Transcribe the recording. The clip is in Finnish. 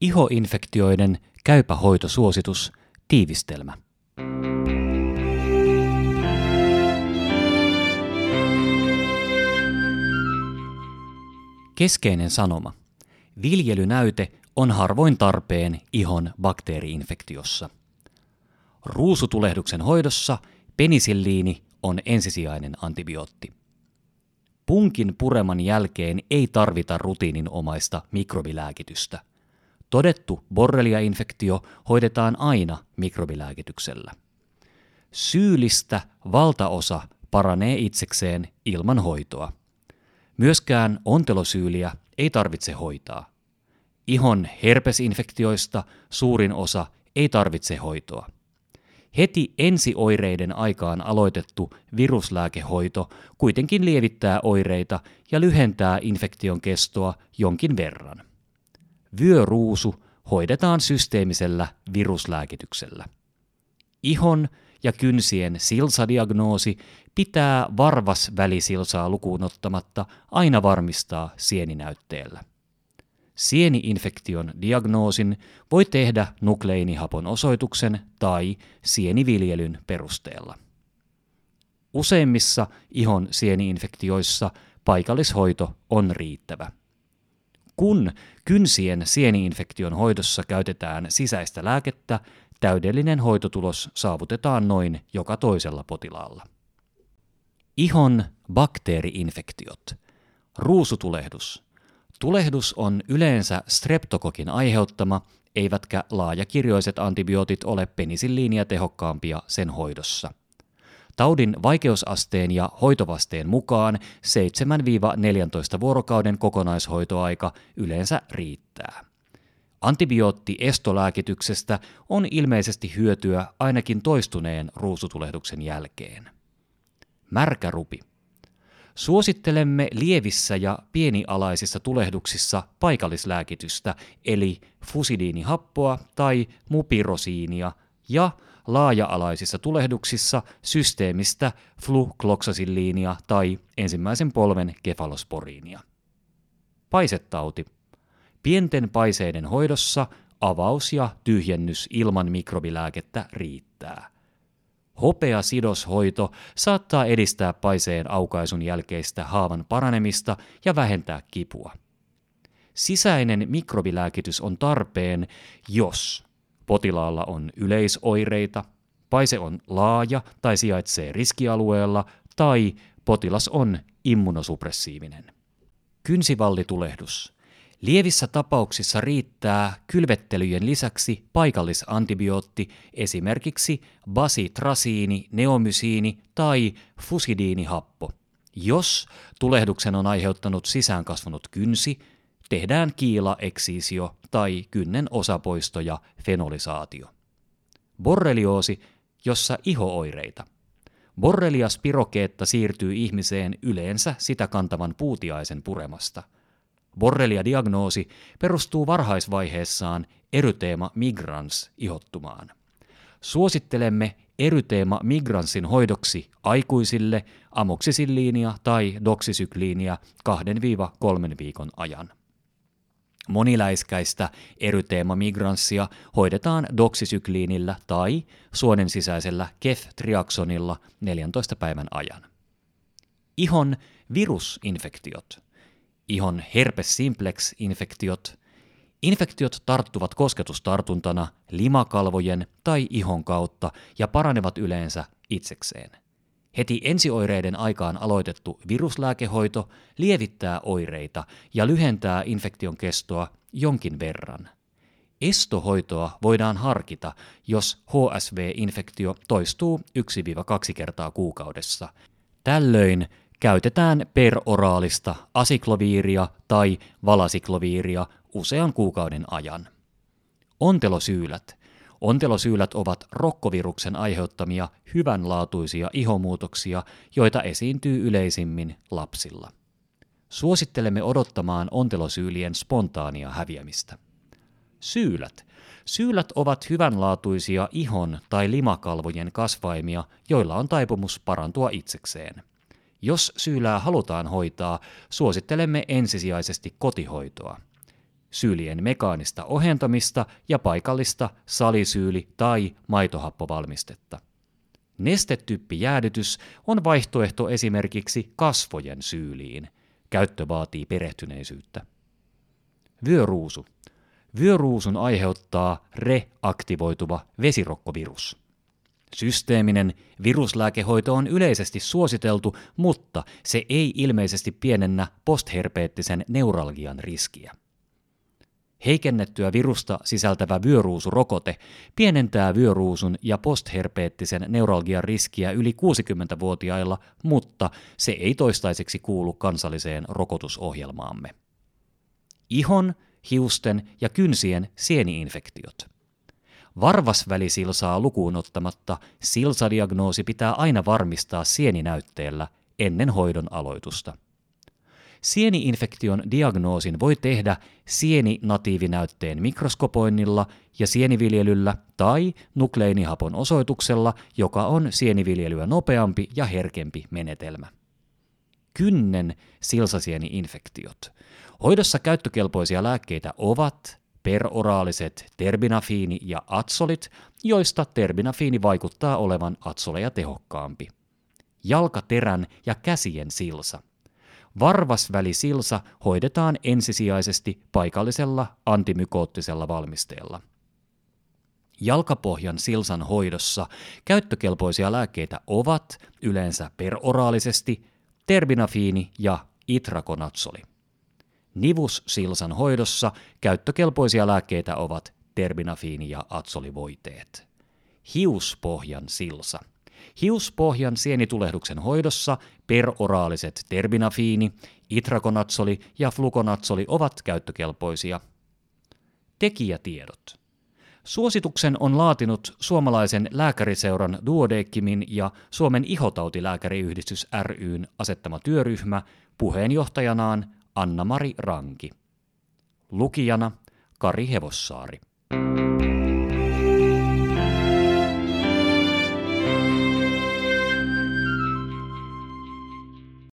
Ihoinfektioiden käypä hoitosuositus, tiivistelmä. Keskeinen sanoma. Viljelynäyte on harvoin tarpeen ihon bakteeriinfektiossa. Ruusutulehduksen hoidossa penisilliini on ensisijainen antibiootti. Punkin pureman jälkeen ei tarvita rutiininomaista mikrobilääkitystä. Todettu borrelia-infektio hoidetaan aina mikrobilääkityksellä. Syylistä valtaosa paranee itsekseen ilman hoitoa. Myöskään ontelosyyliä ei tarvitse hoitaa. Ihon herpesinfektioista suurin osa ei tarvitse hoitoa. Heti ensioireiden aikaan aloitettu viruslääkehoito kuitenkin lievittää oireita ja lyhentää infektion kestoa jonkin verran. Vyöruusu hoidetaan systeemisellä viruslääkityksellä. Ihon ja kynsien silsadiagnoosi pitää varvas välisilsaa lukuun ottamatta aina varmistaa sieninäytteellä. Sieniinfektion diagnoosin voi tehdä nukleinihapon osoituksen tai sieniviljelyn perusteella. Useimmissa ihon sieniinfektioissa paikallishoito on riittävä. Kun kynsien sieniinfektion hoidossa käytetään sisäistä lääkettä, täydellinen hoitotulos saavutetaan noin joka toisella potilaalla. Ihon bakteeriinfektiot. Ruusutulehdus. Tulehdus on yleensä streptokokin aiheuttama, eivätkä laajakirjoiset antibiootit ole penisilliiniä tehokkaampia sen hoidossa. Taudin vaikeusasteen ja hoitovasteen mukaan 7-14 vuorokauden kokonaishoitoaika yleensä riittää. Antibioottiestolääkityksestä on ilmeisesti hyötyä ainakin toistuneen ruusutulehduksen jälkeen. Märkärupi. Suosittelemme lievissä ja pienialaisissa tulehduksissa paikallislääkitystä eli fusidiinihappoa tai mupirosiinia ja laaja-alaisissa tulehduksissa systeemistä flukloksasiiliinia tai ensimmäisen polven kefalosporiinia. Paisetauti. Pienten paiseiden hoidossa avaus ja tyhjennys ilman mikrobilääkettä riittää. Hopeasidoshoito saattaa edistää paiseen aukaisun jälkeistä haavan paranemista ja vähentää kipua. Sisäinen mikrobilääkitys on tarpeen, jos potilaalla on yleisoireita, paise on laaja tai sijaitsee riskialueella tai potilas on immunosupressiivinen. Kynsivallitulehdus. Lievissä tapauksissa riittää kylvettelyjen lisäksi paikallisantibiootti, esimerkiksi basitrasiini, neomysiini tai fusidiinihappo. Jos tulehduksen on aiheuttanut sisäänkasvanut kynsi, tehdään kiila eksisio tai kynnen osapoisto ja fenolisaatio. Borrelioosi, jossa ihooireita. Borrelia spirokeetta siirtyy ihmiseen yleensä sitä kantavan puutiaisen puremasta – Borrelia-diagnoosi perustuu varhaisvaiheessaan eryteema migrans ihottumaan. Suosittelemme eryteema migranssin hoidoksi aikuisille amoksisilliinia tai doksisykliinia 2-3 viikon ajan. Moniläiskäistä eryteema migranssia hoidetaan doksisykliinillä tai suonen sisäisellä keftriaksonilla 14 päivän ajan. Ihon virusinfektiot – ihon herpes simplex infektiot. Infektiot tarttuvat kosketustartuntana limakalvojen tai ihon kautta ja paranevat yleensä itsekseen. Heti ensioireiden aikaan aloitettu viruslääkehoito lievittää oireita ja lyhentää infektion kestoa jonkin verran. Estohoitoa voidaan harkita, jos HSV-infektio toistuu 1-2 kertaa kuukaudessa. Tällöin käytetään peroraalista asikloviiria tai valasikloviiria usean kuukauden ajan. Ontelosyylät. Ontelosyylät ovat rokkoviruksen aiheuttamia hyvänlaatuisia ihomuutoksia, joita esiintyy yleisimmin lapsilla. Suosittelemme odottamaan ontelosyylien spontaania häviämistä. Syylät. Syylät ovat hyvänlaatuisia ihon tai limakalvojen kasvaimia, joilla on taipumus parantua itsekseen. Jos syylää halutaan hoitaa, suosittelemme ensisijaisesti kotihoitoa. Syylien mekaanista ohentamista ja paikallista salisyyli- tai maitohappovalmistetta. Nestetyppijäädytys on vaihtoehto esimerkiksi kasvojen syyliin. Käyttö vaatii perehtyneisyyttä. Vyöruusu. Vyöruusun aiheuttaa reaktivoituva vesirokkovirus. Systeeminen viruslääkehoito on yleisesti suositeltu, mutta se ei ilmeisesti pienennä postherpeettisen neuralgian riskiä. Heikennettyä virusta sisältävä vyöruusurokote pienentää vyöruusun ja postherpeettisen neuralgian riskiä yli 60-vuotiailla, mutta se ei toistaiseksi kuulu kansalliseen rokotusohjelmaamme. Ihon, hiusten ja kynsien sieniinfektiot – Varvasvälisilsaa lukuun ottamatta silsadiagnoosi pitää aina varmistaa sieninäytteellä ennen hoidon aloitusta. Sieniinfektion diagnoosin voi tehdä sieninatiivinäytteen mikroskopoinnilla ja sieniviljelyllä tai nukleinihapon osoituksella, joka on sieniviljelyä nopeampi ja herkempi menetelmä. Kynnen silsasieni-infektiot. Hoidossa käyttökelpoisia lääkkeitä ovat peroraaliset terbinafiini ja atsolit, joista terbinafiini vaikuttaa olevan atsoleja tehokkaampi. Jalkaterän ja käsien silsa. Varvasvälisilsa hoidetaan ensisijaisesti paikallisella antimykoottisella valmisteella. Jalkapohjan silsan hoidossa käyttökelpoisia lääkkeitä ovat yleensä peroraalisesti terbinafiini ja itrakonatsoli. Nivussilsan hoidossa käyttökelpoisia lääkkeitä ovat terbinafiini ja atsolivoiteet. Hiuspohjan silsa. Hiuspohjan sienitulehduksen hoidossa peroraaliset terbinafiini, itrakonatsoli ja flukonatsoli ovat käyttökelpoisia. Tekijätiedot. Suosituksen on laatinut suomalaisen lääkäriseuran Duodeckimin ja Suomen ihotautilääkäriyhdistys ryn asettama työryhmä puheenjohtajanaan Anna-Mari Ranki. Lukijana Kari Hevossaari.